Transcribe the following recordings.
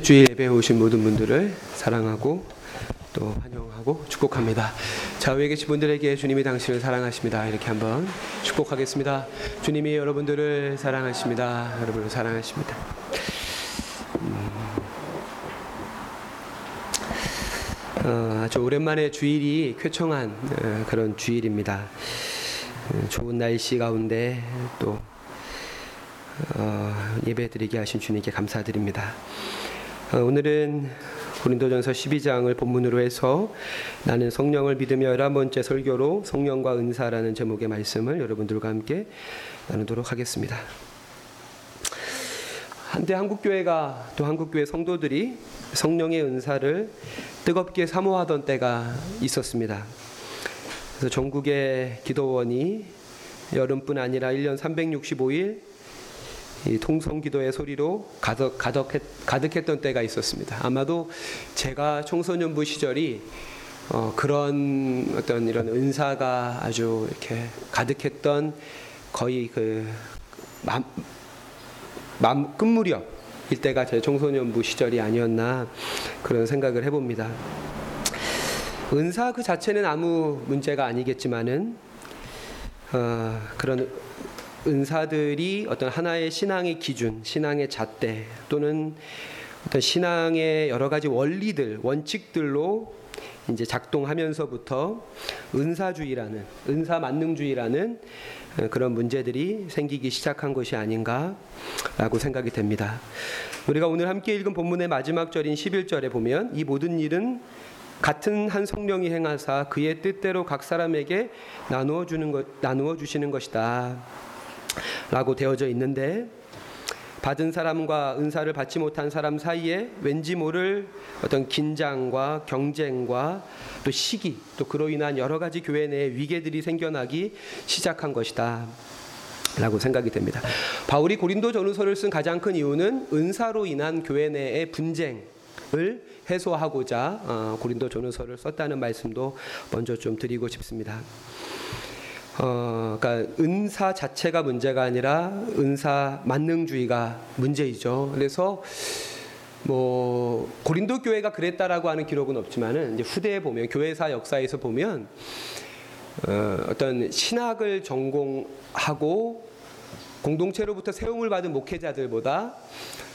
주일 예배에 오신 모든 분들을 사랑하고 또 환영하고 축복합니다. 좌우에 계신 분들에게 주님이 당신을 사랑하십니다. 이렇게 한번 축복하겠습니다. 주님이 여러분들을 사랑하십니다. 여러분을 사랑하십니다. 음, 어, 아주 오랜만에 주일이 쾌청한 어, 그런 주일입니다. 어, 좋은 날씨 가운데 또 어, 예배 드리게 하신 주님께 감사드립니다. 어, 오늘은 고린도전서 12장을 본문으로 해서 나는 성령을 믿으며 열한 번째 설교로 성령과 은사라는 제목의 말씀을 여러분들과 함께 나누도록 하겠습니다. 한때 한국교회가 또 한국교회 성도들이 성령의 은사를 뜨겁게 사모하던 때가 있었습니다. 그래서 전국의 기도원이 여름뿐 아니라 1년 365일 이 통성기도의 소리로 가득, 가득했, 가득했던 때가 있었습니다. 아마도 제가 청소년부 시절이 어, 그런 어떤 이런 은사가 아주 이렇게 가득했던 거의 그 맘, 맘 끝무렵 이때가 제 청소년부 시절이 아니었나 그런 생각을 해봅니다. 은사 그 자체는 아무 문제가 아니겠지만은 어, 그런 은사들이 어떤 하나의 신앙의 기준, 신앙의 잣대 또는 어떤 신앙의 여러 가지 원리들, 원칙들로 이제 작동하면서부터 은사주의라는 은사 만능주의라는 그런 문제들이 생기기 시작한 것이 아닌가라고 생각이 됩니다. 우리가 오늘 함께 읽은 본문의 마지막 절인 11절에 보면 이 모든 일은 같은 한 성령이 행하사 그의 뜻대로 각 사람에게 나누어 주는 것 나누어 주시는 것이다. 라고 되어져 있는데 받은 사람과 은사를 받지 못한 사람 사이에 왠지 모를 어떤 긴장과 경쟁과 또 시기 또 그로 인한 여러 가지 교회 내 위계들이 생겨나기 시작한 것이다. 라고 생각이 됩니다. 바울이 고린도 전후서를 쓴 가장 큰 이유는 은사로 인한 교회 내의 분쟁을 해소하고자 어, 고린도 전후서를 썼다는 말씀도 먼저 좀 드리고 싶습니다. 어, 그러니까 은사 자체가 문제가 아니라 은사 만능주의가 문제이죠. 그래서 뭐 고린도 교회가 그랬다라고 하는 기록은 없지만은 이제 후대에 보면 교회사 역사에서 보면 어, 어떤 신학을 전공하고 공동체로부터 세움을 받은 목회자들보다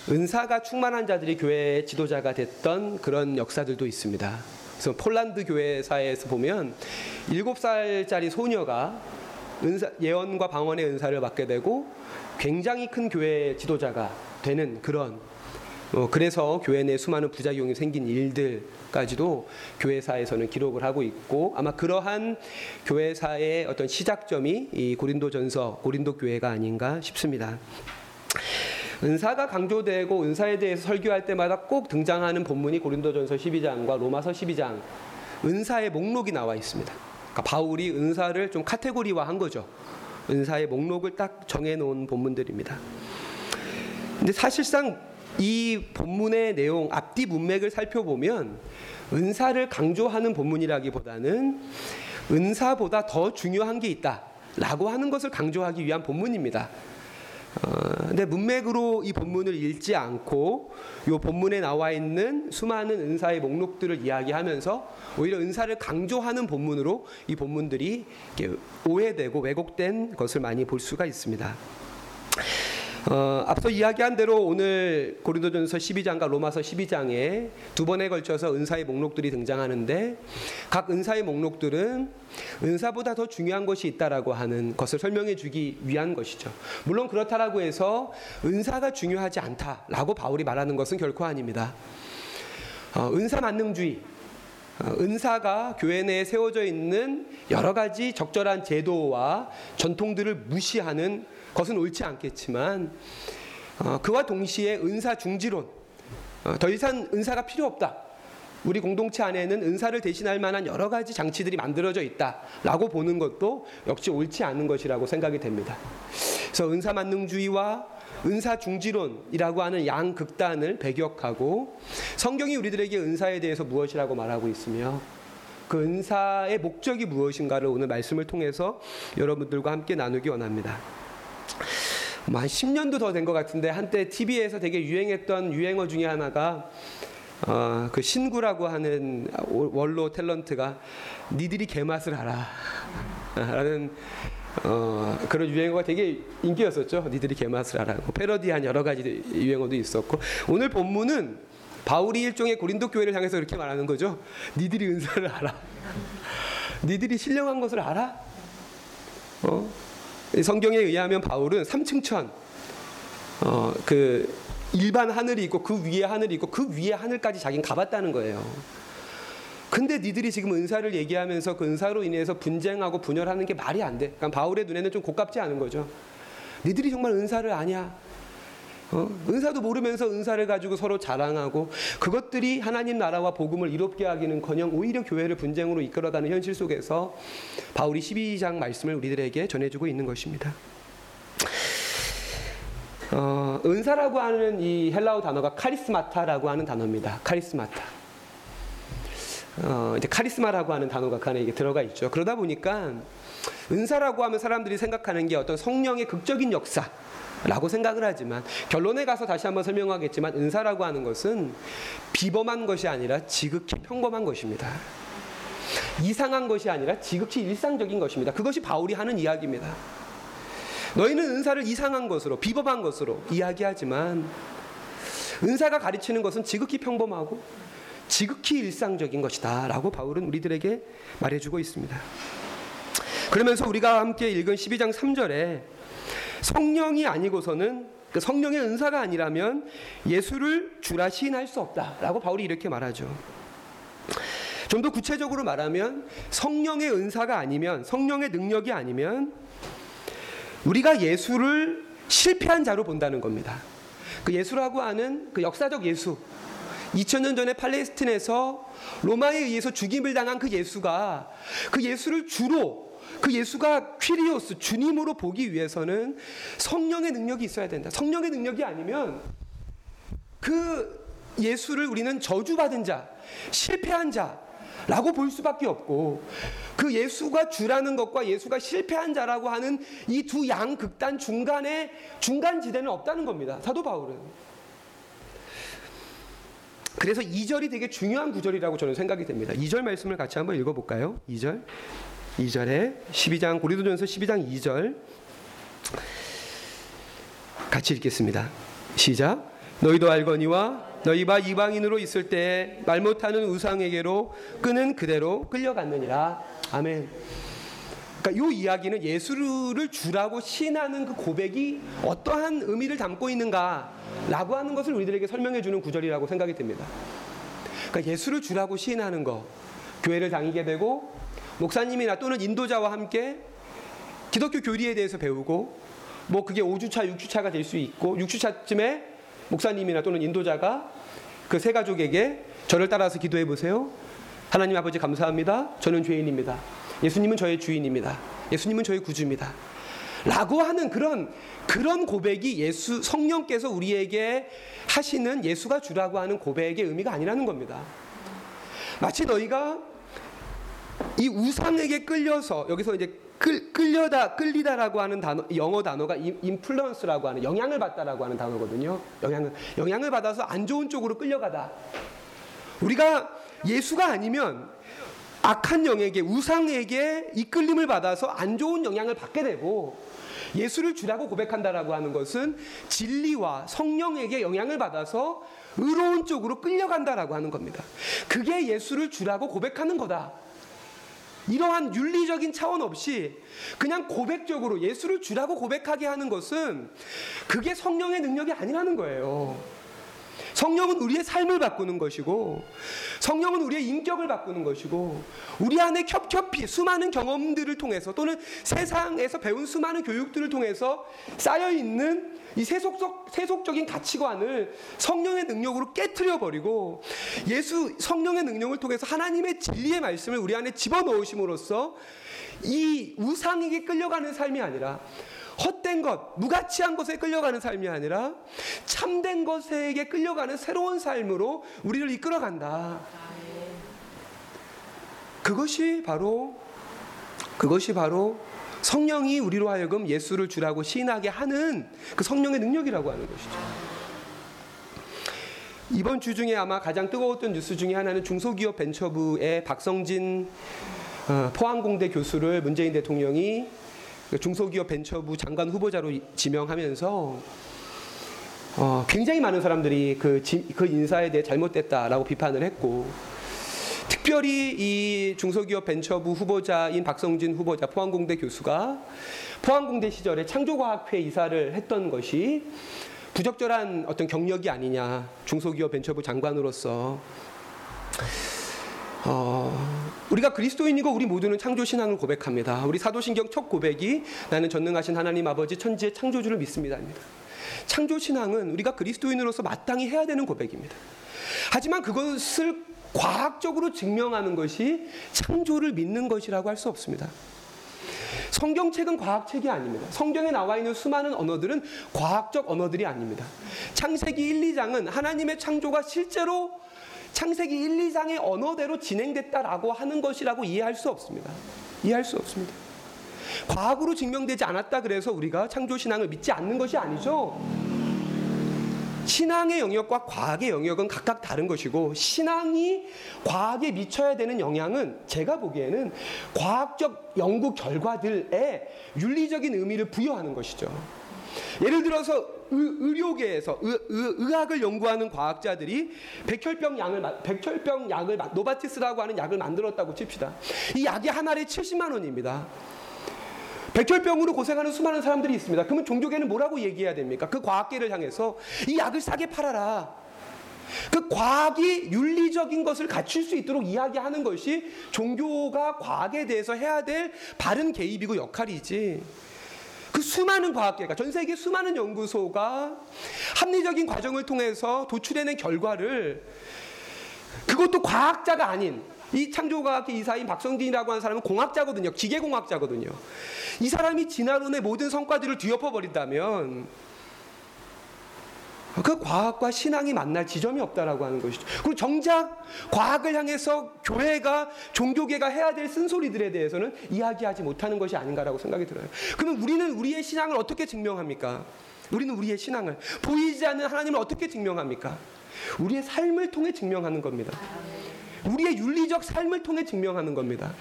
은사가 충만한 자들이 교회 지도자가 됐던 그런 역사들도 있습니다. 그래서 폴란드 교회사에서 보면 일곱 살짜리 소녀가 은사, 예언과 방언의 은사를 받게 되고 굉장히 큰 교회 지도자가 되는 그런 어, 그래서 교회 내 수많은 부작용이 생긴 일들까지도 교회사에서는 기록을 하고 있고 아마 그러한 교회사의 어떤 시작점이 이 고린도전서 고린도 교회가 아닌가 싶습니다. 은사가 강조되고 은사에 대해서 설교할 때마다 꼭 등장하는 본문이 고린도전서 12장과 로마서 12장 은사의 목록이 나와 있습니다. 그러니까 바울이 은사를 좀 카테고리화한 거죠. 은사의 목록을 딱 정해 놓은 본문들입니다. 근데 사실상 이 본문의 내용 앞뒤 문맥을 살펴보면 은사를 강조하는 본문이라기보다는 은사보다 더 중요한 게 있다라고 하는 것을 강조하기 위한 본문입니다. 어, 근데 문맥으로 이 본문을 읽지 않고 이 본문에 나와 있는 수많은 은사의 목록들을 이야기하면서 오히려 은사를 강조하는 본문으로 이 본문들이 오해되고 왜곡된 것을 많이 볼 수가 있습니다. 어, 앞서 이야기한 대로 오늘 고린도전서 12장과 로마서 12장에 두 번에 걸쳐서 은사의 목록들이 등장하는데 각 은사의 목록들은 은사보다 더 중요한 것이 있다라고 하는 것을 설명해 주기 위한 것이죠. 물론 그렇다라고 해서 은사가 중요하지 않다라고 바울이 말하는 것은 결코 아닙니다. 어, 은사 만능주의 어, 은사가 교회 내에 세워져 있는 여러 가지 적절한 제도와 전통들을 무시하는 것은 옳지 않겠지만 어, 그와 동시에 은사 중지론 어, 더 이상 은사가 필요 없다. 우리 공동체 안에는 은사를 대신할 만한 여러 가지 장치들이 만들어져 있다라고 보는 것도 역시 옳지 않은 것이라고 생각이 됩니다. 그래서 은사 만능주의와 은사 중지론이라고 하는 양 극단을 배격하고 성경이 우리들에게 은사에 대해서 무엇이라고 말하고 있으며 그 은사의 목적이 무엇인가를 오늘 말씀을 통해서 여러분들과 함께 나누기 원합니다. 뭐한 10년도 더 된 것 같은데 한때 TV에서 되게 유행했던 유행어 중에 하나가 어, 그 신구라고 하는 원로 탤런트가 니들이 개맛을 알아 라는 어, 그런 유행어가 되게 인기였었죠. 니들이 개맛을 알아. 뭐 패러디한 여러 가지 유행어도 있었고 오늘 본문은 바울이 일종의 고린도 교회를 향해서 이렇게 말하는 거죠. 니들이 은사를 알아. 니들이 신령한 것을 알아? 어? 성경에 의하면 바울은 삼층천 어, 그 일반 하늘이 있고 그 위에 하늘이 있고 그 위에 하늘까지 자기는 가봤다는 거예요. 근데 니들이 지금 은사를 얘기하면서 그 은사로 인해서 분쟁하고 분열하는 게 말이 안 돼. 그러니까 바울의 눈에는 좀 고깝지 않은 거죠. 니들이 정말 은사를 아냐? 어? 은사도 모르면서 은사를 가지고 서로 자랑하고 그것들이 하나님 나라와 복음을 이롭게 하기는커녕 오히려 교회를 분쟁으로 이끌어가는 현실 속에서 바울이 12장 말씀을 우리들에게 전해주고 있는 것입니다. 어, 은사라고 하는 이 헬라어 단어가 카리스마타라고 하는 단어입니다. 카리스마타. 어, 이제 카리스마라고 하는 단어가 그 안에 이게 들어가 있죠. 그러다 보니까 은사라고 하면 사람들이 생각하는 게 어떤 성령의 극적인 역사 라고 생각을 하지만 결론에 가서 다시 한번 설명하겠지만 은사라고 하는 것은 비범한 것이 아니라 지극히 평범한 것입니다. 이상한 것이 아니라 지극히 일상적인 것입니다. 그것이 바울이 하는 이야기입니다. 너희는 은사를 이상한 것으로 비범한 것으로 이야기하지만 은사가 가르치는 것은 지극히 평범하고 지극히 일상적인 것이다 라고 바울은 우리들에게 말해주고 있습니다. 그러면서 우리가 함께 읽은 12장 3절에 성령이 아니고서는 그 성령의 은사가 아니라면 예수를 주라 시인할 수 없다라고 바울이 이렇게 말하죠. 좀 더 구체적으로 말하면 성령의 은사가 아니면 성령의 능력이 아니면 우리가 예수를 실패한 자로 본다는 겁니다. 그 예수라고 하는 그 역사적 예수 2000년 전에 팔레스틴에서 로마에 의해서 죽임을 당한 그 예수가 그 예수를 주로 그 예수가 퀴리오스 주님으로 보기 위해서는 성령의 능력이 있어야 된다. 성령의 능력이 아니면 그 예수를 우리는 저주받은 자, 실패한 자 라고 볼 수밖에 없고 그 예수가 주라는 것과 예수가 실패한 자라고 하는 이 두 양 극단 중간에 중간 지대는 없다는 겁니다. 사도 바울은. 그래서 2절이 되게 중요한 구절이라고 저는 생각이 됩니다. 2절 말씀을 같이 한번 읽어 볼까요? 2절. 2절에 12장 고린도전서 12장 2절 같이 읽겠습니다. 시작. 너희도 알거니와 너희가 이방인으로 있을 때말 못하는 우상에게로 끄는 그대로 끌려갔느니라. 아멘. 그러니까 이 이야기는 예수를 주라고 신하는 그 고백이 어떠한 의미를 담고 있는가라고 하는 것을 우리들에게 설명해 주는 구절이라고 생각이 됩니다. 그러니까 예수를 주라고 시인하는 거, 교회를 다니게 되고 목사님이나 또는 인도자와 함께 기독교 교리에 대해서 배우고 뭐 그게 5주차, 6주차가 될 수 있고 6주차쯤에 목사님이나 또는 인도자가 그 세 가족에게 저를 따라서 기도해 보세요. 하나님 아버지 감사합니다. 저는 죄인입니다. 예수님은 저의 주인입니다. 예수님은 저의 구주입니다. 라고 하는 그런 그런 고백이 예수 성령께서 우리에게 하시는 예수가 주라고 하는 고백의 의미가 아니라는 겁니다. 마치 너희가 이 우상에게 끌려서 여기서 이제 끌, 끌려다 끌리다라고 하는 단어 영어 단어가 인플루언스라고 하는 영향을 받다라고 하는 단어거든요. 영향을 영향을 받아서 안 좋은 쪽으로 끌려가다. 우리가 예수가 아니면 악한 영에게 우상에게 이끌림을 받아서 안 좋은 영향을 받게 되고 예수를 주라고 고백한다라고 하는 것은 진리와 성령에게 영향을 받아서 의로운 쪽으로 끌려간다라고 하는 겁니다. 그게 예수를 주라고 고백하는 거다. 이러한 윤리적인 차원 없이 그냥 고백적으로 예수를 주라고 고백하게 하는 것은 그게 성령의 능력이 아니라는 거예요. 성령은 우리의 삶을 바꾸는 것이고 성령은 우리의 인격을 바꾸는 것이고 우리 안에 겹겹이 수많은 경험들을 통해서 또는 세상에서 배운 수많은 교육들을 통해서 쌓여 있는 이 세속적 세속적인 가치관을 성령의 능력으로 깨뜨려 버리고 예수 성령의 능력을 통해서 하나님의 진리의 말씀을 우리 안에 집어넣으심으로써 이 우상에게 끌려가는 삶이 아니라 헛된 것, 무가치한 것에 끌려가는 삶이 아니라 참된 것에게 끌려가는 새로운 삶으로 우리를 이끌어간다. 그것이 바로 그것이 바로 성령이 우리로 하여금 예수를 주라고 시인하게 하는 그 성령의 능력이라고 하는 것이죠. 이번 주 중에 아마 가장 뜨거웠던 뉴스 중에 하나는 중소기업 벤처부의 박성진 어, 포항공대 교수를 문재인 대통령이 그 중소기업 벤처부 장관 후보자로 지명하면서 어, 굉장히 많은 사람들이 그, 지, 그 인사에 대해 잘못됐다라고 비판을 했고 특별히 이 중소기업 벤처부 후보자인 박성진 후보자 포항공대 교수가 포항공대 시절에 창조과학회 이사를 했던 것이 부적절한 어떤 경력이 아니냐 중소기업 벤처부 장관으로서 어, 우리가 그리스도인이고 우리 모두는 창조 신앙을 고백합니다. 우리 사도신경 첫 고백이 나는 전능하신 하나님 아버지 천지의 창조주를 믿습니다입니다. 창조 신앙은 우리가 그리스도인으로서 마땅히 해야 되는 고백입니다. 하지만 그것을 과학적으로 증명하는 것이 창조를 믿는 것이라고 할 수 없습니다. 성경책은 과학책이 아닙니다. 성경에 나와 있는 수많은 언어들은 과학적 언어들이 아닙니다. 창세기 1, 2장은 하나님의 창조가 실제로 창세기 1, 2장의 언어대로 진행됐다라고 하는 것이라고 이해할 수 없습니다. 이해할 수 없습니다. 과학으로 증명되지 않았다 그래서 우리가 창조 신앙을 믿지 않는 것이 아니죠. 신앙의 영역과 과학의 영역은 각각 다른 것이고 신앙이 과학에 미쳐야 되는 영향은 제가 보기에는 과학적 연구 결과들에 윤리적인 의미를 부여하는 것이죠. 예를 들어서 의, 료계에서 의, 학을 연구하는 과학자들이 백혈병 약을 백혈병 약을 노바티스라고 하는 약을 만들었다고 칩시다. 이 약이 한 알에 70만 원입니다. 백혈병으로 고생하는 수많은 사람들이 있습니다. 그러면 종교계는 뭐라고 얘기해야 됩니까? 그 과학계를 향해서 이 약을 싸게 팔아라. 그 과학이 윤리적인 것을 갖출 수 있도록 이야기하는 것이 종교가 과학에 대해서 해야 될 바른 개입이고 역할이지. 그 수많은 과학계가 전 세계 수많은 연구소가 합리적인 과정을 통해서 도출해낸 결과를 그것도 과학자가 아닌 이 창조과학계 이사인 박성진이라고 하는 사람은 공학자거든요. 기계공학자거든요. 이 사람이 진화론의 모든 성과들을 뒤엎어 버린다면 그 과학과 신앙이 만날 지점이 없다라고 하는 것이죠. 그리고 정작 과학을 향해서 교회가 종교계가 해야 될 쓴소리들에 대해서는 이야기하지 못하는 것이 아닌가라고 생각이 들어요. 그러면 우리는 우리의 신앙을 어떻게 증명합니까? 우리는 우리의 신앙을 보이지 않는 하나님을 어떻게 증명합니까? 우리의 삶을 통해 증명하는 겁니다. 우리의 윤리적 삶을 통해 증명하는 겁니다.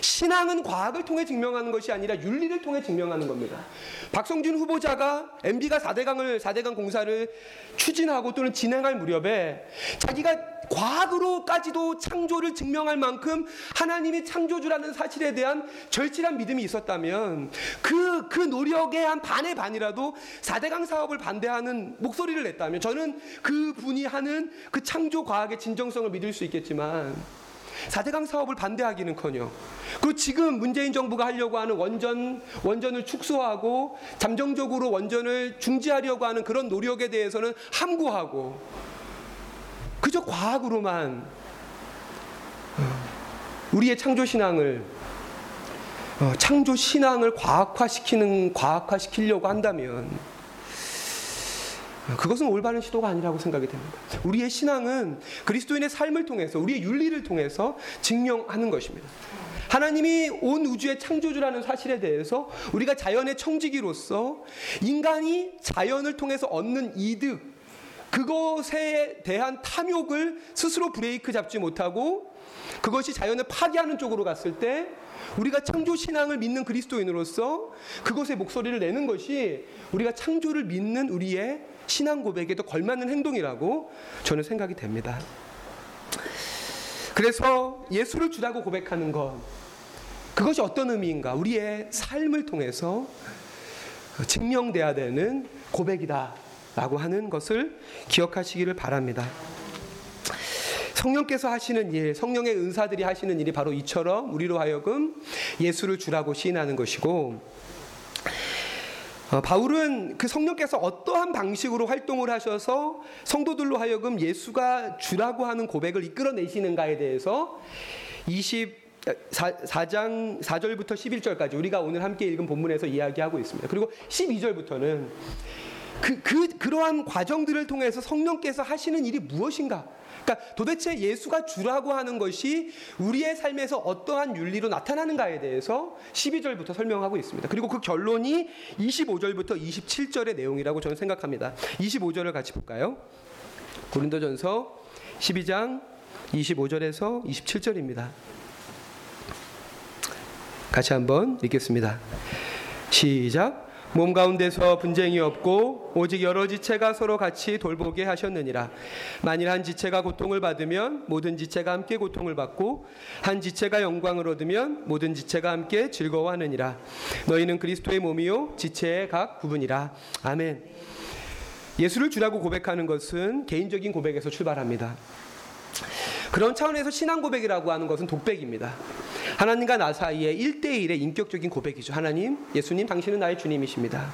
신앙은 과학을 통해 증명하는 것이 아니라 윤리를 통해 증명하는 겁니다. 박성준 후보자가 MB가 4대강을 4대강 공사를 추진하고 또는 진행할 무렵에 자기가 과학으로까지도 창조를 증명할 만큼 하나님이 창조주라는 사실에 대한 절실한 믿음이 있었다면 그, 그 노력의 한 반의 반이라도 4대강 사업을 반대하는 목소리를 냈다면 저는 그 분이 하는 그 창조 과학의 진정성을 믿을 수 있겠지만 4대강 사업을 반대하기는 커녕. 그리고 지금 문재인 정부가 하려고 하는 원전, 원전을 축소하고 잠정적으로 원전을 중지하려고 하는 그런 노력에 대해서는 함구하고 그저 과학으로만 어, 우리의 창조 신앙을 어, 창조 신앙을 과학화시키는 과학화시키려고 한다면 어, 그것은 올바른 시도가 아니라고 생각이 됩니다. 우리의 신앙은 그리스도인의 삶을 통해서 우리의 윤리를 통해서 증명하는 것입니다. 하나님이 온 우주의 창조주라는 사실에 대해서 우리가 자연의 청지기로서 인간이 자연을 통해서 얻는 이득 그것에 대한 탐욕을 스스로 브레이크 잡지 못하고 그것이 자연을 파괴하는 쪽으로 갔을 때 우리가 창조 신앙을 믿는 그리스도인으로서 그것의 목소리를 내는 것이 우리가 창조를 믿는 우리의 신앙 고백에도 걸맞는 행동이라고 저는 생각이 됩니다. 그래서 예수를 주라고 고백하는 것 그것이 어떤 의미인가? 우리의 삶을 통해서 증명돼야 되는 고백이다. 라고 하는 것을 기억하시기를 바랍니다. 성령께서 하시는 일, 성령의 은사들이 하시는 일이 바로 이처럼 우리로 하여금 예수를 주라고 시인하는 것이고, 어, 바울은 그 성령께서 어떠한 방식으로 활동을 하셔서 성도들로 하여금 예수가 주라고 하는 고백을 이끌어내시는가에 대해서 20 4장 4절부터 11절까지 우리가 오늘 함께 읽은 본문에서 이야기하고 있습니다. 그리고 12절부터는 그, 그, 그러한 과정들을 통해서 성령께서 하시는 일이 무엇인가? 그러니까 도대체 예수가 주라고 하는 것이 우리의 삶에서 어떠한 윤리로 나타나는가에 대해서 12절부터 설명하고 있습니다. 그리고 그 결론이 25절부터 27절의 내용이라고 저는 생각합니다. 25절을 같이 볼까요? 고린도전서 12장 25절에서 27절입니다. 같이 한번 읽겠습니다. 시작. 몸 가운데서 분쟁이 없고 오직 여러 지체가 서로 같이 돌보게 하셨느니라. 만일 한 지체가 고통을 받으면 모든 지체가 함께 고통을 받고 한 지체가 영광을 얻으면 모든 지체가 함께 즐거워하느니라. 너희는 그리스도의 몸이요 지체의 각 부분이라. 아멘. 예수를 주라고 고백하는 것은 개인적인 고백에서 출발합니다. 그런 차원에서 신앙 고백이라고 하는 것은 독백입니다. 하나님과 나 사이의 1대1의 인격적인 고백이죠. 하나님, 예수님, 당신은 나의 주님이십니다.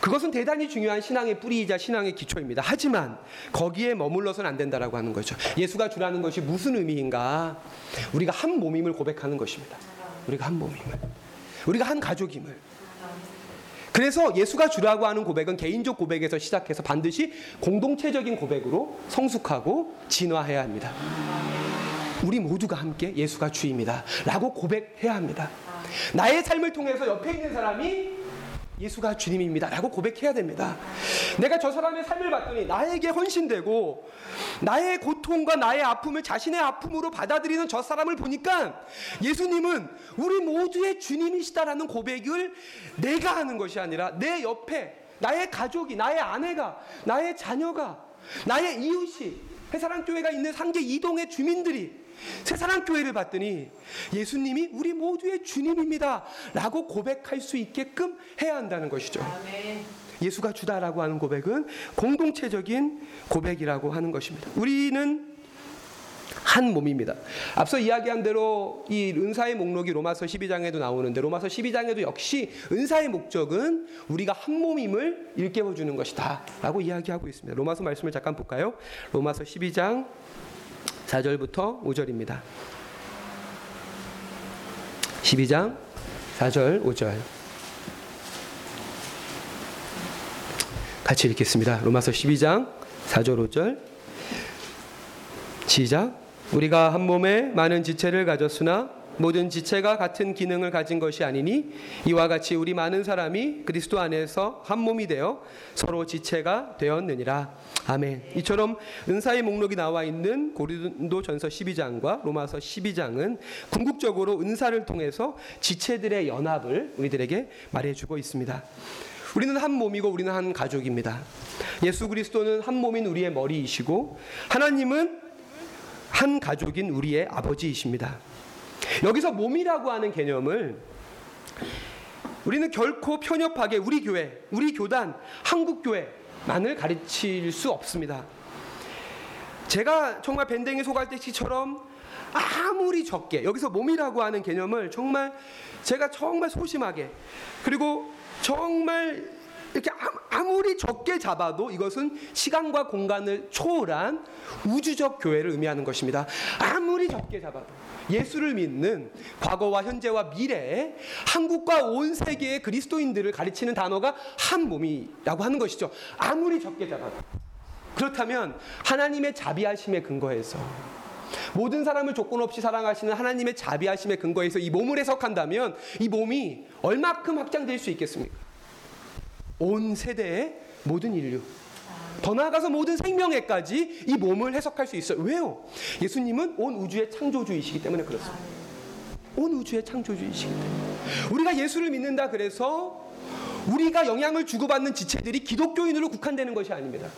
그것은 대단히 중요한 신앙의 뿌리이자 신앙의 기초입니다. 하지만 거기에 머물러서는 안 된다라고 하는 거죠. 예수가 주라는 것이 무슨 의미인가? 우리가 한 몸임을 고백하는 것입니다. 우리가 한 몸임을. 우리가 한 가족임을. 그래서 예수가 주라고 하는 고백은 개인적 고백에서 시작해서 반드시 공동체적인 고백으로 성숙하고 진화해야 합니다. 우리 모두가 함께 예수가 주입니다. 라고 고백해야 합니다. 나의 삶을 통해서 옆에 있는 사람이 예수가 주님입니다. 라고 고백해야 됩니다. 내가 저 사람의 삶을 봤더니 나에게 헌신되고 나의 고통과 나의 아픔을 자신의 아픔으로 받아들이는 저 사람을 보니까 예수님은 우리 모두의 주님이시다라는 고백을 내가 하는 것이 아니라 내 옆에 나의 가족이, 나의 아내가, 나의 자녀가, 나의 이웃이 회사랑 교회가 있는 상계 이동의 주민들이 새사랑 교회를 봤더니 예수님이 우리 모두의 주님입니다. 라고 고백할 수 있게끔 해야 한다는 것이죠. 예수가 주다라고 하는 고백은 공동체적인 고백이라고 하는 것입니다. 우리는 한 몸입니다. 앞서 이야기한 대로 이 은사의 목록이 로마서 12장에도 나오는데 로마서 12장에도 역시 은사의 목적은 우리가 한 몸임을 일깨워 주는 것이다라고 이야기하고 있습니다. 로마서 말씀을 잠깐 볼까요? 로마서 12장 4절부터 5절입니다. 12장 4절 5절 같이 읽겠습니다. 로마서 12장 4절 5절 시작 우리가 한 몸에 많은 지체를 가졌으나 모든 지체가 같은 기능을 가진 것이 아니니 이와 같이 우리 많은 사람이 그리스도 안에서 한 몸이 되어 서로 지체가 되었느니라. 아멘. 이처럼 은사의 목록이 나와 있는 고린도전서 12장과 로마서 12장은 궁극적으로 은사를 통해서 지체들의 연합을 우리들에게 말해 주고 있습니다. 우리는 한 몸이고 우리는 한 가족입니다. 예수 그리스도는 한 몸인 우리의 머리이시고 하나님은 한 가족인 우리의 아버지이십니다. 여기서 몸이라고 하는 개념을 우리는 결코 편협하게 우리 교회, 우리 교단, 한국 교회만을 가르칠 수 없습니다. 제가 정말 밴댕이 소갈대씨처럼 아무리 적게 여기서 몸이라고 하는 개념을 정말 제가 정말 소심하게 그리고 정말 이렇게 아무리 적게 잡아도 이것은 시간과 공간을 초월한 우주적 교회를 의미하는 것입니다. 아무리 적게 잡아도 예수를 믿는 과거와 현재와 미래에 한국과 온 세계의 그리스도인들을 가리치는 단어가 한 몸이라고 하는 것이죠. 아무리 적게 잡아도. 그렇다면 하나님의 자비하심에 근거해서 모든 사람을 조건 없이 사랑하시는 하나님의 자비하심에 근거해서 이 몸을 해석한다면 이 몸이 얼마큼 확장될 수 있겠습니까? 온 세대의 모든 인류 더 나아가서 모든 생명에까지 이 몸을 해석할 수 있어요. 왜요? 예수님은 온 우주의 창조주이시기 때문에 그렇습니다. 온 우주의 창조주이시기 때문에. 우리가 예수를 믿는다 그래서 우리가 영향을 주고받는 지체들이 기독교인으로 국한되는 것이 아닙니다.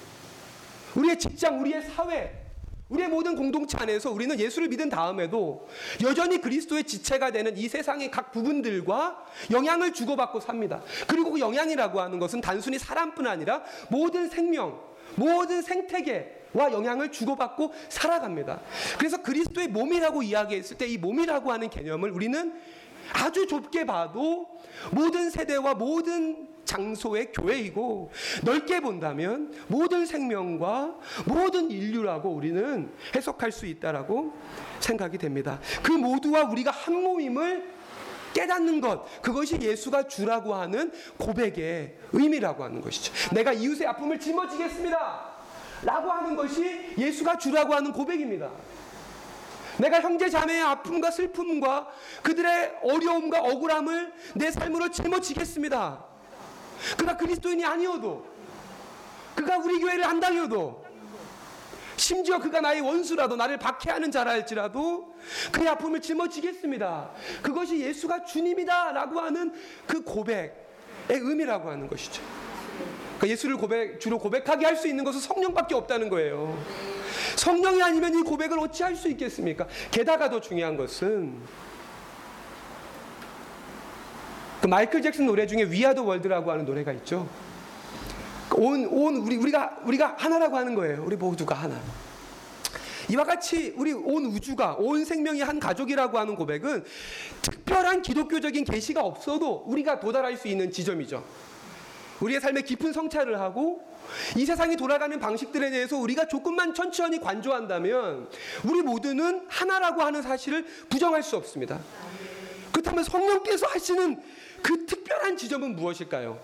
우리의 직장, 우리의 사회, 우리의 모든 공동체 안에서 우리는 예수를 믿은 다음에도 여전히 그리스도의 지체가 되는 이 세상의 각 부분들과 영향을 주고받고 삽니다. 그리고 그 영향이라고 하는 것은 단순히 사람뿐 아니라 모든 생명, 모든 생태계와 영향을 주고받고 살아갑니다. 그래서 그리스도의 몸이라고 이야기했을 때 이 몸이라고 하는 개념을 우리는 아주 좁게 봐도 모든 세대와 모든 장소의 교회이고 넓게 본다면 모든 생명과 모든 인류라고 우리는 해석할 수 있다라고 생각이 됩니다. 그 모두와 우리가 한 몸임을 깨닫는 것 그것이 예수가 주라고 하는 고백의 의미라고 하는 것이죠. 내가 이웃의 아픔을 짊어지겠습니다. 라고 하는 것이 예수가 주라고 하는 고백입니다. 내가 형제 자매의 아픔과 슬픔과 그들의 어려움과 억울함을 내 삶으로 짊어지겠습니다. 그가 그리스도인이 아니어도 그가 우리 교회를 한다해도 심지어 그가 나의 원수라도 나를 박해하는 자랄지라도 그의 아픔을 짊어지겠습니다. 그것이 예수가 주님이다 라고 하는 그 고백의 의미라고 하는 것이죠. 그러니까 예수를 고백, 주로 고백하게 할 수 있는 것은 성령밖에 없다는 거예요. 성령이 아니면 이 고백을 어찌 할 수 있겠습니까? 게다가 더 중요한 것은 그 마이클 잭슨 노래 중에 위아더 월드라고 하는 노래가 있죠. 온, 온, 우리, 우리가, 우리가 하나라고 하는 거예요. 우리 모두가 하나. 이와 같이 우리 온 우주가, 온 생명이 한 가족이라고 하는 고백은 특별한 기독교적인 계시가 없어도 우리가 도달할 수 있는 지점이죠. 우리의 삶에 깊은 성찰을 하고 이 세상이 돌아가는 방식들에 대해서 우리가 조금만 천천히 관조한다면 우리 모두는 하나라고 하는 사실을 부정할 수 없습니다. 그렇다면 성령께서 하시는 그 특별한 지점은 무엇일까요?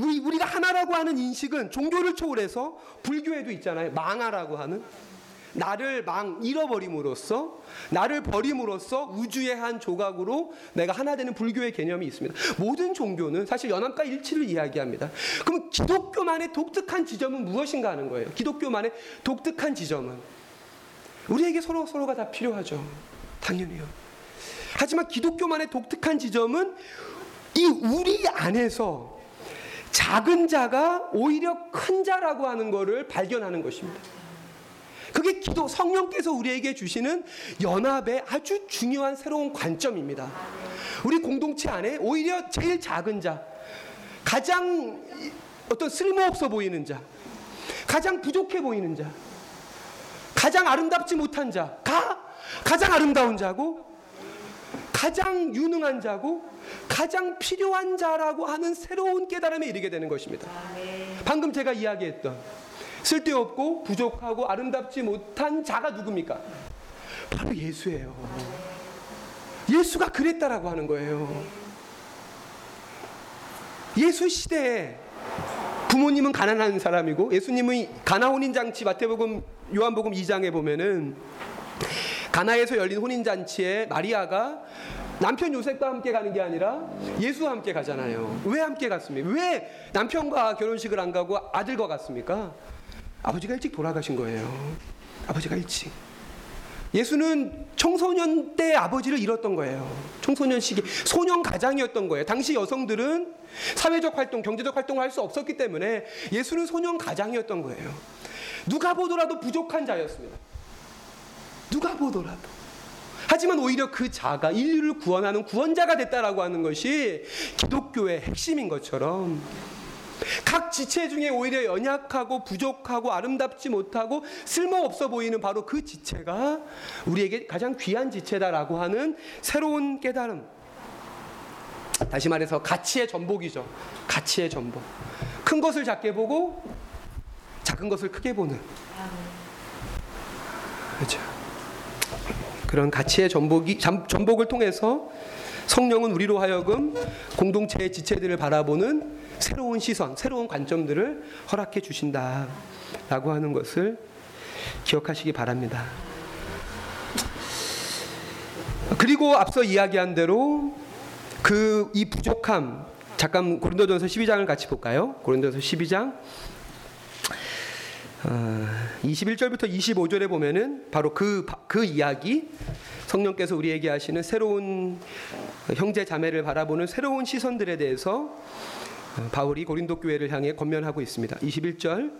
우리, 우리가 하나라고 하는 인식은 종교를 초월해서 불교에도 있잖아요. 망하라고 하는. 나를 망 잃어버림으로써 나를 버림으로써 우주의 한 조각으로 내가 하나 되는 불교의 개념이 있습니다. 모든 종교는 사실 연합과 일치를 이야기합니다. 그럼 기독교만의 독특한 지점은 무엇인가 하는 거예요. 기독교만의 독특한 지점은 우리에게 서로 서로가 다 필요하죠. 당연히요. 하지만 기독교만의 독특한 지점은 이 우리 안에서 작은 자가 오히려 큰 자라고 하는 것을 발견하는 것입니다. 그게 기도 성령께서 우리에게 주시는 연합의 아주 중요한 새로운 관점입니다. 우리 공동체 안에 오히려 제일 작은 자, 가장 어떤 쓸모없어 보이는 자, 가장 부족해 보이는 자, 가장 아름답지 못한 자, 가 가장 아름다운 자고 가장 유능한 자고 가장 필요한 자라고 하는 새로운 깨달음에 이르게 되는 것입니다. 방금 제가 이야기했던 쓸데없고 부족하고 아름답지 못한 자가 누굽니까? 바로 예수예요. 예수가 그랬다라고 하는 거예요. 예수 시대에 부모님은 가난한 사람이고 예수님의 가나 혼인 장치 마태복음 요한복음 2장에 보면은 가나에서 열린 혼인 잔치에 마리아가 남편 요셉과 함께 가는 게 아니라 예수와 함께 가잖아요. 왜 함께 갔습니까? 왜 남편과 결혼식을 안 가고 아들과 갔습니까? 아버지가 일찍 돌아가신 거예요. 아버지가 일찍. 예수는 청소년 때 아버지를 잃었던 거예요. 청소년 시기 소년 가장이었던 거예요. 당시 여성들은 사회적 활동, 경제적 활동을 할 수 없었기 때문에 예수는 소년 가장이었던 거예요. 누가 보더라도 부족한 자였습니다. 누가 보더라도. 하지만 오히려 그 자가 인류를 구원하는 구원자가 됐다라고 하는 것이 기독교의 핵심인 것처럼 각 지체 중에 오히려 연약하고 부족하고 아름답지 못하고 쓸모없어 보이는 바로 그 지체가 우리에게 가장 귀한 지체다라고 하는 새로운 깨달음. 다시 말해서 가치의 전복이죠. 가치의 전복. 큰 것을 작게 보고 작은 것을 크게 보는. 그렇죠. 그런 가치의 전복이 전복을 통해서 성령은 우리로 하여금 공동체의 지체들을 바라보는 새로운 시선, 새로운 관점들을 허락해 주신다 라고 하는 것을 기억하시기 바랍니다. 그리고 앞서 이야기한 대로 그 이 부족함 잠깐 고린도전서 12장을 같이 볼까요? 고린도전서 12장 어, 21절부터 25절에 보면은 바로 그, 그 이야기 성령께서 우리에게 하시는 새로운 형제 자매를 바라보는 새로운 시선들에 대해서 어, 바울이 고린도 교회를 향해 권면하고 있습니다. 21절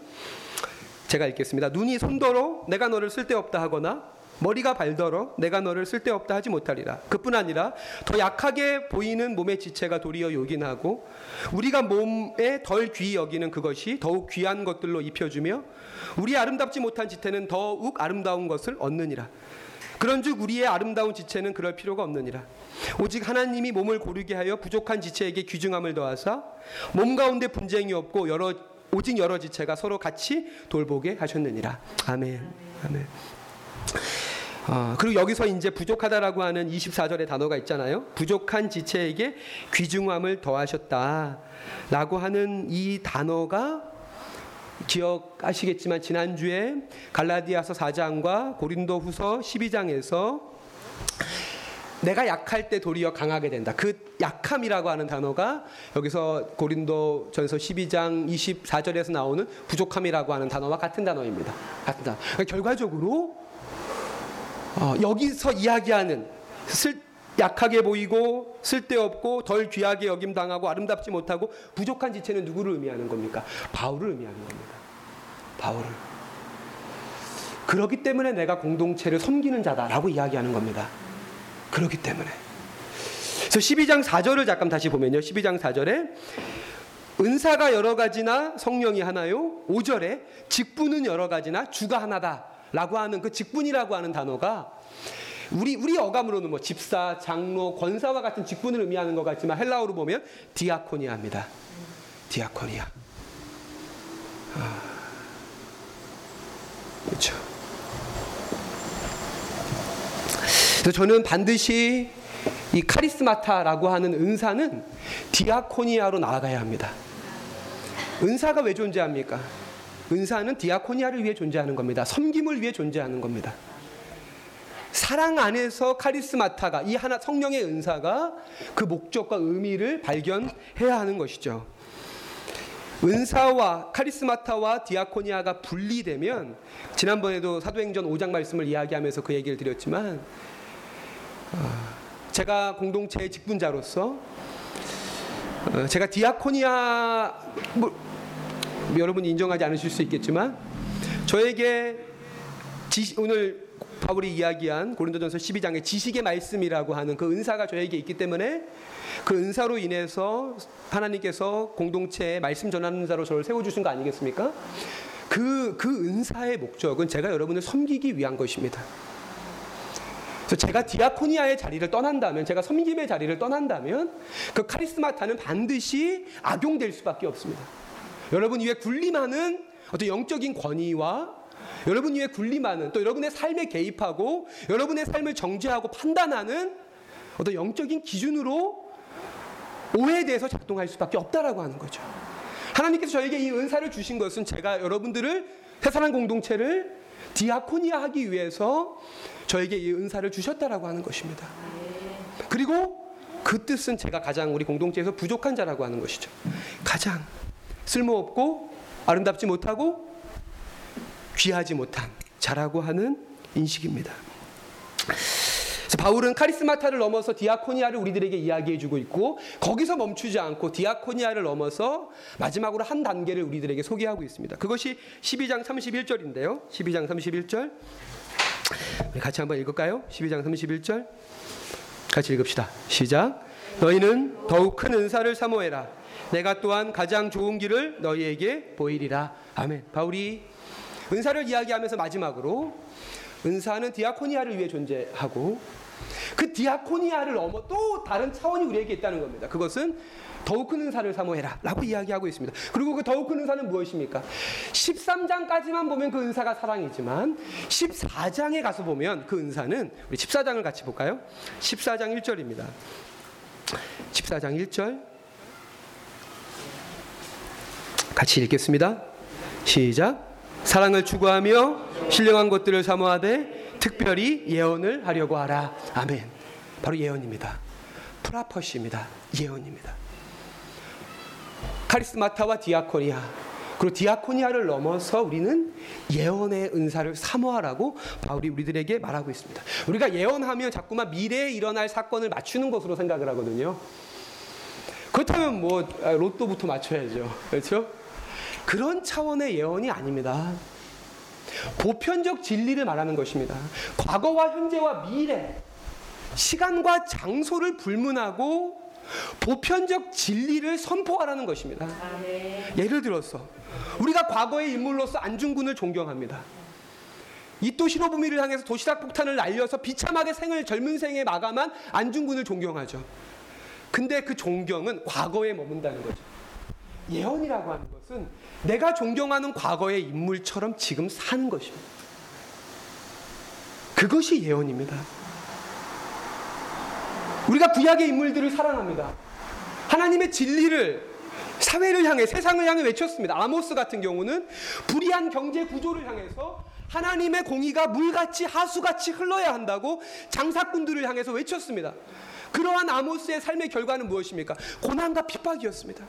제가 읽겠습니다. 눈이 손더러 내가 너를 쓸데없다 하거나 머리가 발더러 내가 너를 쓸데없다 하지 못하리라. 그뿐 아니라 더 약하게 보이는 몸의 지체가 도리어 요긴하고 우리가 몸에 덜 귀히 여기는 그것이 더욱 귀한 것들로 입혀주며 우리 아름답지 못한 지체는 더욱 아름다운 것을 얻느니라. 그런즉 우리의 아름다운 지체는 그럴 필요가 없느니라. 오직 하나님이 몸을 고르게 하여 부족한 지체에게 귀중함을 더하사 몸 가운데 분쟁이 없고 여러 오직 여러 지체가 서로 같이 돌보게 하셨느니라. 아멘. 아멘. 어, 그리고 여기서 이제 부족하다라고 하는 24절의 단어가 있잖아요. 부족한 지체에게 귀중함을 더하셨다라고 하는 이 단어가 기억하시겠지만 지난주에 갈라디아서 4장과 고린도후서 12장에서 내가 약할 때 도리어 강하게 된다. 그 약함이라고 하는 단어가 여기서 고린도 전서 12장 24절에서 나오는 부족함이라고 하는 단어와 같은 단어입니다. 같은 단어. 그러니까 결과적으로 어, 여기서 이야기하는 쓸, 약하게 보이고 쓸데없고 덜 귀하게 여김 당하고 아름답지 못하고 부족한 지체는 누구를 의미하는 겁니까? 바울을 의미하는 겁니다. 바울을. 그렇기 때문에 내가 공동체를 섬기는 자다라고 이야기하는 겁니다. 그렇기 때문에. 그래서 12장 4절을 잠깐 다시 보면요. 12장 4절에 은사가 여러 가지나 성령이 하나요. 5절에 직분은 여러 가지나 주가 하나다 라고 하는 그 직분이라고 하는 단어가 우리 우리 어감으로는 뭐 집사, 장로, 권사와 같은 직분을 의미하는 것 같지만 헬라어로 보면 디아코니아입니다. 디아코니아. 아, 그렇죠. 저는 반드시 이 카리스마타라고 하는 은사는 디아코니아로 나아가야 합니다. 은사가 왜 존재합니까? 은사는 디아코니아를 위해 존재하는 겁니다. 섬김을 위해 존재하는 겁니다. 사랑 안에서 카리스마타가 이 하나 성령의 은사가 그 목적과 의미를 발견해야 하는 것이죠. 은사와 카리스마타와 디아코니아가 분리되면 지난번에도 사도행전 5장 말씀을 이야기하면서 그 얘기를 드렸지만 제가 공동체의 직분자로서 어, 제가 디아코니아 뭐, 여러분이 인정하지 않으실 수 있겠지만 저에게 지, 오늘 바울이 이야기한 고린도전서 12장의 지식의 말씀이라고 하는 그 은사가 저에게 있기 때문에 그 은사로 인해서 하나님께서 공동체에 말씀 전하는 자로 저를 세워 주신 거 아니겠습니까? 그, 그 은사의 목적은 제가 여러분을 섬기기 위한 것입니다. 그래서 제가 디아코니아의 자리를 떠난다면, 제가 섬김의 자리를 떠난다면, 그 카리스마타는 반드시 악용될 수밖에 없습니다. 여러분 위에 군림하는 어떤 영적인 권위와 여러분 위에 군림하는 또 여러분의 삶에 개입하고 여러분의 삶을 정죄하고 판단하는 어떤 영적인 기준으로 오해돼서 작동할 수밖에 없다라고 하는 거죠. 하나님께서 저에게 이 은사를 주신 것은 제가 여러분들을 새사랑 공동체를 디아코니아 하기 위해서 저에게 이 은사를 주셨다라고 하는 것입니다. 그리고 그 뜻은 제가 가장 우리 공동체에서 부족한 자라고 하는 것이죠. 가장 쓸모없고 아름답지 못하고 귀하지 못한 자라고 하는 인식입니다. 바울은 카리스마타를 넘어서 디아코니아를 우리들에게 이야기해 주고 있고 거기서 멈추지 않고 디아코니아를 넘어서 마지막으로 한 단계를 우리들에게 소개하고 있습니다. 그것이 12장 31절인데요. 12장 31절. 우리 같이 한번 읽을까요? 12장 31절. 같이 읽읍시다. 시작. 너희는 더욱 큰 은사를 사모해라. 내가 또한 가장 좋은 길을 너희에게 보이리라. 아멘. 바울이 은사를 이야기하면서 마지막으로 은사는 디아코니아를 위해 존재하고 그 디아코니아를 넘어 또 다른 차원이 우리에게 있다는 겁니다. 그것은 더욱 큰 은사를 사모해라 라고 이야기하고 있습니다. 그리고 그 더욱 큰 은사는 무엇입니까? 13장까지만 보면 그 은사가 사랑이지만 14장에 가서 보면 그 은사는 우리 14장을 같이 볼까요? 14장 1절입니다. 14장 1절 같이 읽겠습니다. 시작. 사랑을 추구하며 신령한 것들을 사모하되 특별히 예언을 하려고 하라. 아멘. 바로 예언입니다. 프라퍼시입니다. 예언입니다. 카리스마타와 디아코니아 그리고 디아코니아를 넘어서 우리는 예언의 은사를 사모하라고 바울이 우리들에게 말하고 있습니다. 우리가 예언하면 자꾸만 미래에 일어날 사건을 맞추는 것으로 생각을 하거든요. 그렇다면 뭐 아, 로또부터 맞춰야죠. 그렇죠? 그런 차원의 예언이 아닙니다. 보편적 진리를 말하는 것입니다. 과거와 현재와 미래, 시간과 장소를 불문하고 보편적 진리를 선포하라는 것입니다. 예를 들어서 우리가 과거의 인물로서 안중근을 존경합니다. 이또 시로부미를 향해서 도시락 폭탄을 날려서 비참하게 생을 젊은 생에 마감한 안중근을 존경하죠. 근데 그 존경은 과거에 머문다는 거죠. 예언이라고 하는 것은 내가 존경하는 과거의 인물처럼 지금 사는 것입니다. 그것이 예언입니다. 우리가 구약의 인물들을 사랑합니다. 하나님의 진리를 사회를 향해 세상을 향해 외쳤습니다. 아모스 같은 경우는 불의한 경제 구조를 향해서 하나님의 공의가 물같이 하수같이 흘러야 한다고 장사꾼들을 향해서 외쳤습니다. 그러한 아모스의 삶의 결과는 무엇입니까? 고난과 핍박이었습니다.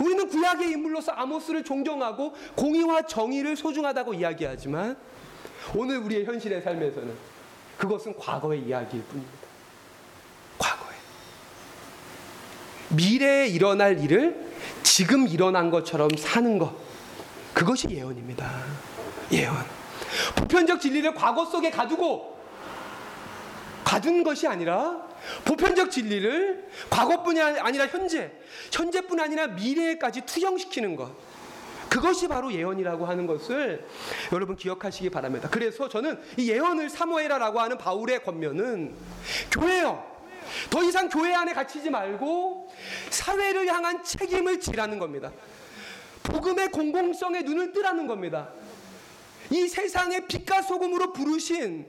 우리는 구약의 인물로서 아모스를 존경하고 공의와 정의를 소중하다고 이야기하지만 오늘 우리의 현실의 삶에서는 그것은 과거의 이야기일 뿐입니다. 과거에. 미래에 일어날 일을 지금 일어난 것처럼 사는 것. 그것이 예언입니다. 예언. 보편적 진리를 과거 속에 가두고 가둔 것이 아니라 보편적 진리를 과거뿐이 아니라 현재, 현재뿐 아니라 미래에까지 투영시키는 것. 그것이 바로 예언이라고 하는 것을 여러분 기억하시기 바랍니다. 그래서 저는 이 예언을 사모해라라고 하는 바울의 권면은 교회요. 더 이상 교회 안에 갇히지 말고 사회를 향한 책임을 지라는 겁니다. 복음의 공공성에 눈을 뜨라는 겁니다. 이 세상의 빛과 소금으로 부르신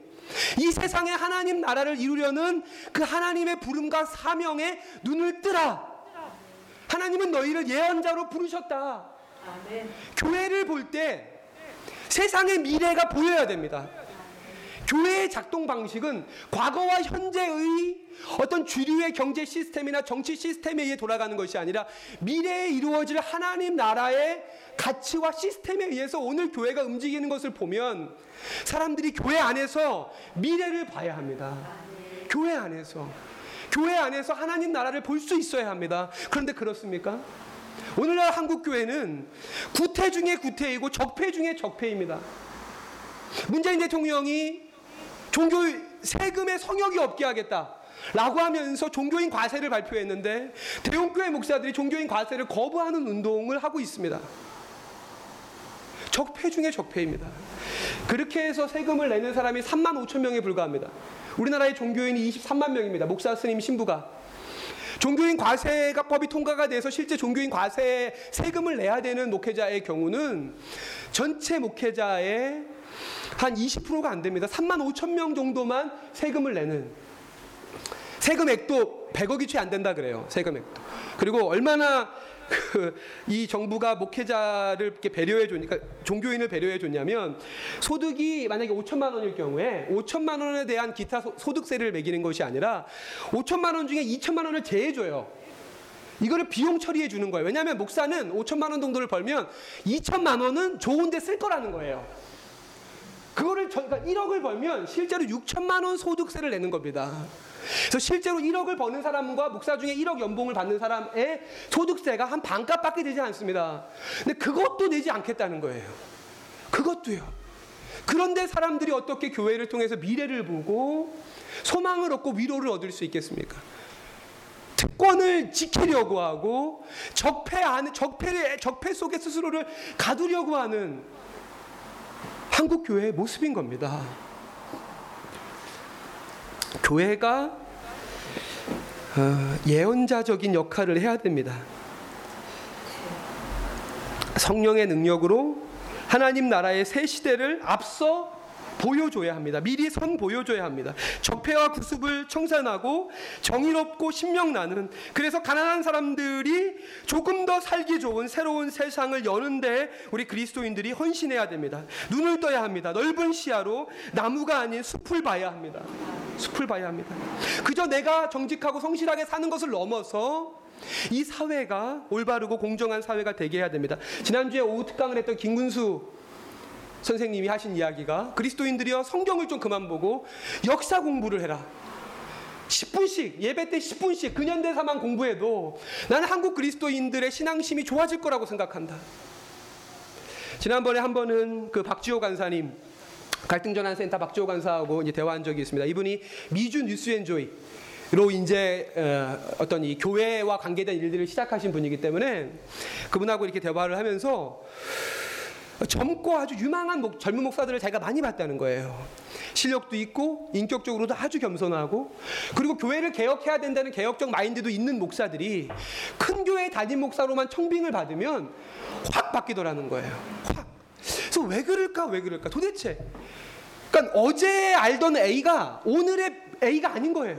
이 세상에 하나님 나라를 이루려는 그 하나님의 부름과 사명에 눈을 뜨라. 하나님은 너희를 예언자로 부르셨다. 아멘. 교회를 볼 때 세상의 미래가 보여야 됩니다. 교회의 작동 방식은 과거와 현재의 어떤 주류의 경제 시스템이나 정치 시스템에 의해 돌아가는 것이 아니라 미래에 이루어질 하나님 나라의 가치와 시스템에 의해서 오늘 교회가 움직이는 것을 보면 사람들이 교회 안에서 미래를 봐야 합니다. 교회 안에서. 교회 안에서 하나님 나라를 볼 수 있어야 합니다. 그런데 그렇습니까? 오늘날 한국 교회는 구태 중에 구태이고 적폐 중에 적폐입니다. 문재인 대통령이 종교 세금의 성역이 없게 하겠다. 라고 하면서 종교인 과세를 발표했는데 대형교회 목사들이 종교인 과세를 거부하는 운동을 하고 있습니다. 적폐 중에 적폐입니다. 그렇게 해서 세금을 내는 사람이 3만 5천 명에 불과합니다. 우리나라의 종교인이 23만 명입니다. 목사 스님 신부가. 종교인 과세가 법이 통과가 돼서 실제 종교인 과세 세금을 내야 되는 목회자의 경우는 전체 목회자의 한 20%가 안 됩니다. 3만 5천 명 정도만 세금을 내는 세금액도 100억이 채 안 된다 그래요. 세금액도. 그리고 얼마나 그 이 정부가 목회자를 이렇게 배려해 주니까 종교인을 배려해 줬냐면 소득이 만약에 5천만 원일 경우에 5천만 원에 대한 기타 소 득세를 매기는 것이 아니라 5천만 원 중에 2천만 원을 제해 줘요. 이거를 비용 처리해 주는 거예요. 왜냐하면 목사는 5천만 원 정도를 벌면 2천만 원은 좋은데 쓸 거라는 거예요. 그거를 저희가 그러니까 1억을 벌면 실제로 6천만 원 소득세를 내는 겁니다. 그래서 실제로 1억을 버는 사람과 목사 중에 1억 연봉을 받는 사람의 소득세가 한 반값밖에 되지 않습니다. 근데 그것도 내지 않겠다는 거예요. 그것도요. 그런데 사람들이 어떻게 교회를 통해서 미래를 보고 소망을 얻고 위로를 얻을 수 있겠습니까? 특권을 지키려고 하고 적폐 안 적폐를 적폐 속에 스스로를 가두려고 하는 한국 교회의 모습인 겁니다. 교회가 어, 예언자적인 역할을 해야 됩니다. 성령의 능력으로 하나님 나라의 새 시대를 앞서 보여줘야 합니다. 미리 선 보여줘야 합니다. 적폐와 구습을 청산하고 정의롭고 신명나는 그래서 가난한 사람들이 조금 더 살기 좋은 새로운 세상을 여는데 우리 그리스도인들이 헌신해야 됩니다. 눈을 떠야 합니다. 넓은 시야로 나무가 아닌 숲을 봐야 합니다. 숲을 봐야 합니다. 그저 내가 정직하고 성실하게 사는 것을 넘어서 이 사회가 올바르고 공정한 사회가 되게 해야 됩니다. 지난주에 오후 특강을 했던 김군수 선생님이 하신 이야기가 그리스도인들이여 성경을 좀 그만 보고 역사 공부를 해라. 10분씩 예배 때 10분씩 근현대사만 공부해도 나는 한국 그리스도인들의 신앙심이 좋아질 거라고 생각한다. 지난번에 한 번은 그 박지호 간사님 갈등 전환 센터 박지호 간사하고 이제 대화한 적이 있습니다. 이분이 미주 뉴스엔조이 로 이제 어, 떤 이 교회와 관계된 일들을 시작하신 분이기 때문에 그분하고 이렇게 대화를 하면서 젊고 아주 유망한 목, 젊은 목사들을 자기가 많이 봤다는 거예요. 실력도 있고 인격적으로도 아주 겸손하고 그리고 교회를 개혁해야 된다는 개혁적 마인드도 있는 목사들이 큰 교회 담임 목사로만 청빙을 받으면 확 바뀌더라는 거예요. 확. 그래서 왜 그럴까 왜 그럴까 도대체 그러니까 어제 알던 A가 오늘의 A가 아닌 거예요.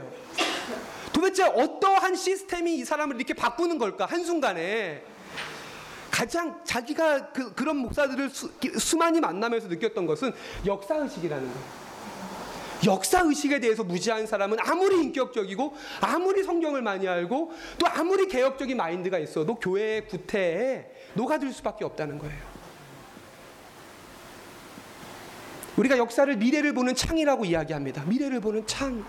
도대체 어떠한 시스템이 이 사람을 이렇게 바꾸는 걸까 한순간에 가장 자기가 그, 그런 목사들을 수, 수많이 만나면서 느꼈던 것은 역사 의식이라는 거예요. 역사 의식에 대해서 무지한 사람은 아무리 인격적이고 아무리 성경을 많이 알고 또 아무리 개혁적인 마인드가 있어도 교회의 구태에 녹아들 수밖에 없다는 거예요. 우리가 역사를 미래를 보는 창이라고 이야기합니다. 미래를 보는 창.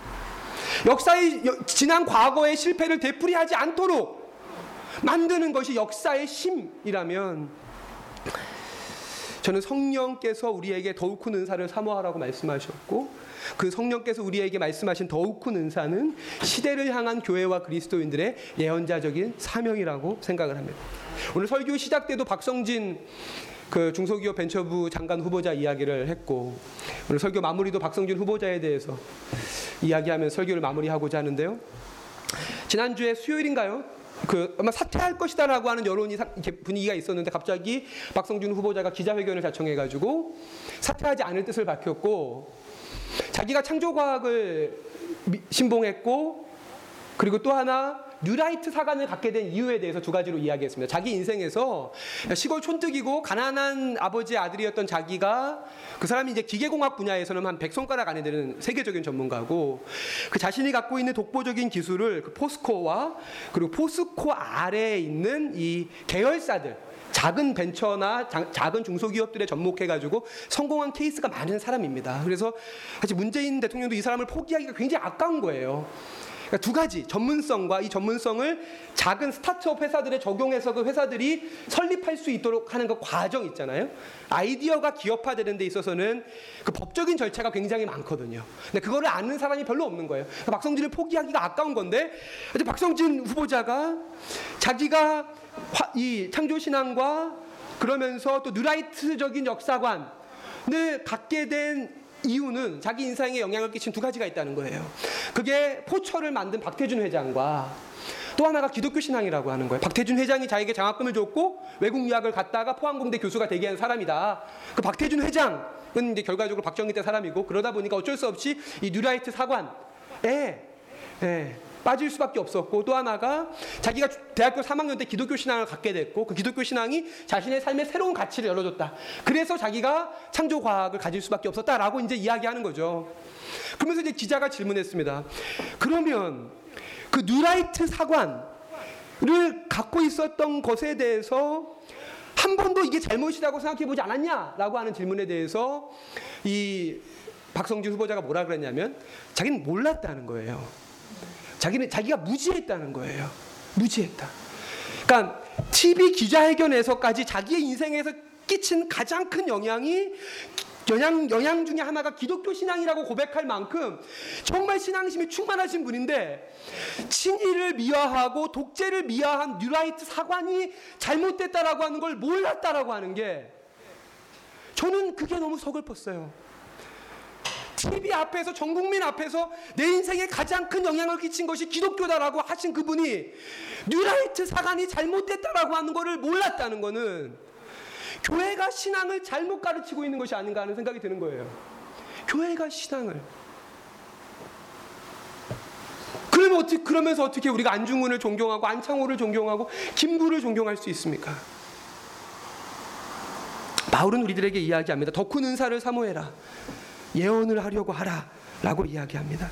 역사의 지난 과거의 실패를 되풀이하지 않도록 만드는 것이 역사의 심이라면 저는 성령께서 우리에게 더욱 큰 은사를 사모하라고 말씀하셨고 그 성령께서 우리에게 말씀하신 더욱 큰 은사는 시대를 향한 교회와 그리스도인들의 예언자적인 사명이라고 생각을 합니다. 오늘 설교 시작 때도 박성진 그 중소기업 벤처부 장관 후보자 이야기를 했고 오늘 설교 마무리도 박성진 후보자에 대해서 이야기하면 설교를 마무리하고자 하는데요. 지난주에 수요일인가요? 그 아마 사퇴할 것이다라고 하는 여론이 분위기가 있었는데 갑자기 박성준 후보자가 기자회견을 자청해가지고 사퇴하지 않을 뜻을 밝혔고 자기가 창조과학을 신봉했고 그리고 또 하나 뉴라이트 사관을 갖게 된 이유에 대해서 두 가지로 이야기했습니다. 자기 인생에서 시골 촌뜨기고 가난한 아버지의 아들이었던 자기가 그 사람이 이제 기계공학 분야에서는 한 100손가락 안에 드는 세계적인 전문가고 그 자신이 갖고 있는 독보적인 기술을 그 포스코와 그리고 포스코 아래에 있는 이 계열사들 작은 벤처나 작은 중소기업들에 접목해가지고 성공한 케이스가 많은 사람입니다. 그래서 사실 문재인 대통령도 이 사람을 포기하기가 굉장히 아까운 거예요. 그러니까 두 가지 전문성과 이 전문성을 작은 스타트업 회사들에 적용해서 그 회사들이 설립할 수 있도록 하는 그 과정 있잖아요. 아이디어가 기업화되는 데 있어서는 그 법적인 절차가 굉장히 많거든요. 근데 그거를 아는 사람이 별로 없는 거예요. 그러니까 박성진을 포기하기가 아까운 건데 박성진 후보자가 자기가 이 창조신앙과 그러면서 또 뉴라이트적인 역사관을 갖게 된 이유는 자기 인생에 영향을 끼친 두 가지가 있다는 거예요. 그게 포철을 만든 박태준 회장과 또 하나가 기독교 신앙이라고 하는 거예요. 박태준 회장이 자기에게 장학금을 줬고 외국 유학을 갔다가 포항공대 교수가 되게 한 사람이다. 그 박태준 회장은 이제 결과적으로 박정희 때 사람이고 그러다 보니까 어쩔 수 없이 이 뉴라이트 사관에 예, 빠질 수밖에 없었고 또 하나가 자기가 대학교 3학년 때 기독교 신앙을 갖게 됐고 그 기독교 신앙이 자신의 삶의 새로운 가치를 열어줬다. 그래서 자기가 창조 과학을 가질 수밖에 없었다라고 이제 이야기하는 거죠. 그러면서 이제 기자가 질문했습니다. 그러면 그 뉴라이트 사관을 갖고 있었던 것에 대해서 한 번도 이게 잘못이라고 생각해 보지 않았냐라고 하는 질문에 대해서 이 박성진 후보자가 뭐라 그랬냐면 자기는 몰랐다는 거예요. 자기는 자기가 무지했다는 거예요. 무지했다. 그러니까 TV 기자회견에서까지 자기의 인생에서 끼친 가장 큰 영향이 영향, 영향 중에 하나가 기독교 신앙이라고 고백할 만큼 정말 신앙심이 충만하신 분인데 친일을 미화하고 독재를 미화한 뉴라이트 사관이 잘못됐다라고 하는 걸 몰랐다라고 하는 게 저는 그게 너무 서글펐어요. TV 앞에서 전 국민 앞에서 내 인생에 가장 큰 영향을 끼친 것이 기독교다라고 하신 그분이 뉴라이트 사관이 잘못됐다라고 하는 것을 몰랐다는 것은 교회가 신앙을 잘못 가르치고 있는 것이 아닌가 하는 생각이 드는 거예요. 교회가 신앙을 그러면 어떻게 그러면서 어떻게 우리가 안중근을 존경하고 안창호를 존경하고 김구를 존경할 수 있습니까? 바울은 우리들에게 이야기합니다. 더 큰 은사를 사모해라. 예언을 하려고 하라 라고 이야기합니다.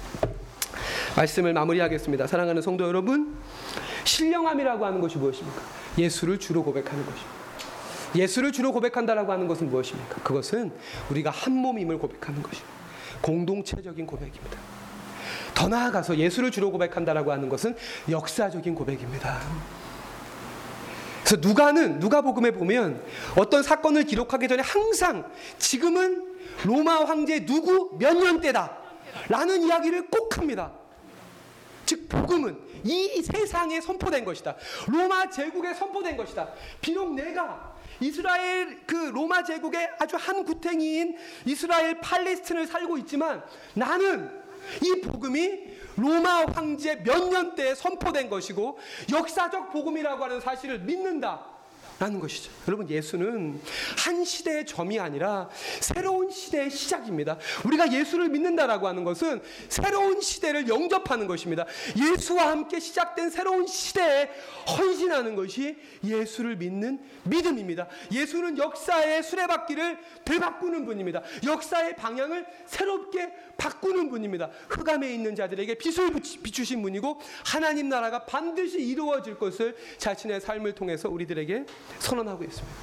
말씀을 마무리하겠습니다. 사랑하는 성도 여러분, 신령함이라고 하는 것이 무엇입니까? 예수를 주로 고백하는 것입니다. 예수를 주로 고백한다라고 하는 것은 무엇입니까? 그것은 우리가 한 몸임을 고백하는 것입니다. 공동체적인 고백입니다. 더 나아가서 예수를 주로 고백한다라고 하는 것은 역사적인 고백입니다. 그래서 누가는 누가복음에 보면 어떤 사건을 기록하기 전에 항상 지금은 로마 황제 누구 몇 년대다 라는 이야기를 꼭 합니다. 즉 복음은 이 세상에 선포된 것이다. 로마 제국에 선포된 것이다. 비록 내가 이스라엘 그 로마 제국의 아주 한 구탱이인 이스라엘 팔레스틴을 살고 있지만 나는 이 복음이 로마 황제 몇 년대에 선포된 것이고 역사적 복음이라고 하는 사실을 믿는다. 라는 것이죠. 여러분, 예수는 한 시대의 점이 아니라 새로운 시대의 시작입니다. 우리가 예수를 믿는다라고 하는 것은 새로운 시대를 영접하는 것입니다. 예수와 함께 시작된 새로운 시대에 헌신하는 것이 예수를 믿는 믿음입니다. 예수는 역사의 수레바퀴를 되바꾸는 분입니다. 역사의 방향을 새롭게 바꾸는 분입니다. 흑암에 있는 자들에게 빛을 비추신 분이고 하나님 나라가 반드시 이루어질 것을 자신의 삶을 통해서 우리들에게 선언하고 있습니다.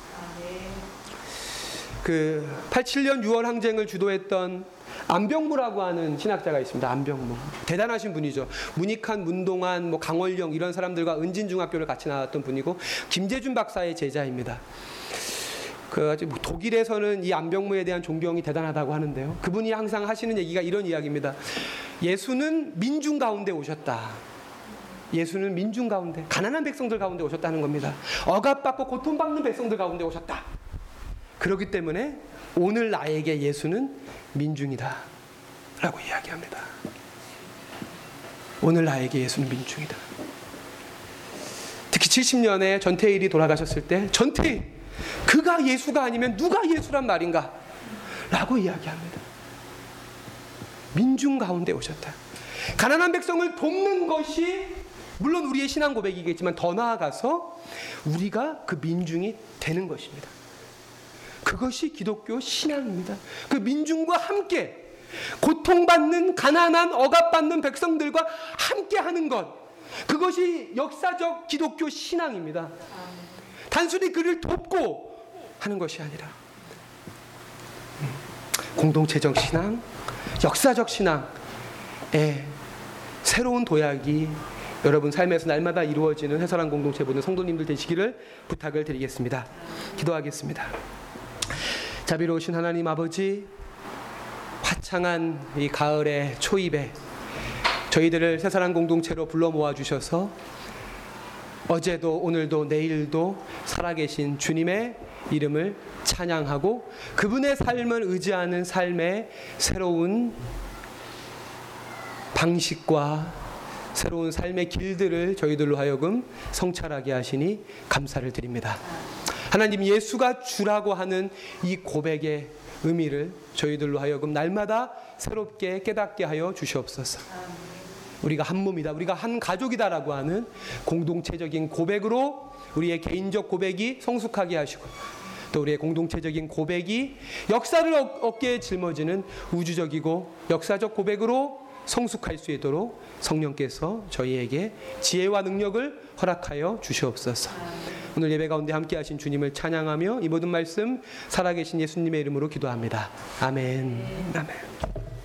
그 87년 6월 항쟁을 주도했던 안병무라고 하는 신학자가 있습니다. 안병무. 대단하신 분이죠. 문익환, 문동환, 뭐 강월령 이런 사람들과 은진중학교를 같이 나왔던 분이고 김재준 박사의 제자입니다. 그 독일에서는 이 안병무에 대한 존경이 대단하다고 하는데요. 그분이 항상 하시는 얘기가 이런 이야기입니다. 예수는 민중 가운데 오셨다. 예수는 민중 가운데 가난한 백성들 가운데 오셨다는 겁니다. 억압받고 고통받는 백성들 가운데 오셨다. 그렇기 때문에 오늘 나에게 예수는 민중이다. 라고 이야기합니다. 오늘 나에게 예수는 민중이다. 특히 70년에 전태일이 돌아가셨을 때 전태일 그가 예수가 아니면 누가 예수란 말인가? 라고 이야기합니다. 민중 가운데 오셨다. 가난한 백성을 돕는 것이 물론 우리의 신앙 고백이겠지만 더 나아가서 우리가 그 민중이 되는 것입니다. 그것이 기독교 신앙입니다. 그 민중과 함께 고통받는 가난한 억압받는 백성들과 함께 하는 것 그것이 역사적 기독교 신앙입니다. 단순히 그를 돕고 하는 것이 아니라 음, 공동체적 신앙, 역사적 신앙의 새로운 도약이 여러분 삶에서 날마다 이루어지는 해설한 공동체 보는 성도님들 되시기를 부탁을 드리겠습니다. 기도하겠습니다. 자비로우신 하나님 아버지 화창한 이 가을의 초입에 저희들을 새사랑 공동체로 불러 모아 주셔서 어제도 오늘도 내일도 살아계신 주님의 이름을 찬양하고 그분의 삶을 의지하는 삶의 새로운 방식과 새로운 삶의 길들을 저희들로 하여금 성찰하게 하시니 감사를 드립니다. 하나님 예수가 주라고 하는 이 고백의 의미를 저희들로 하여금 날마다 새롭게 깨닫게 하여 주시옵소서. 우리가 한 몸이다. 우리가 한 가족이다라고 하는 공동체적인 고백으로 우리의 개인적 고백이 성숙하게 하시고 또 우리의 공동체적인 고백이 역사를 어깨에 짊어지는 우주적이고 역사적 고백으로 성숙할 수 있도록 성령께서 저희에게 지혜와 능력을 허락하여 주시옵소서. 오늘 예배 가운데 함께 하신 주님을 찬양하며 이 모든 말씀 살아계신 예수님의 이름으로 기도합니다. 아멘. 아멘.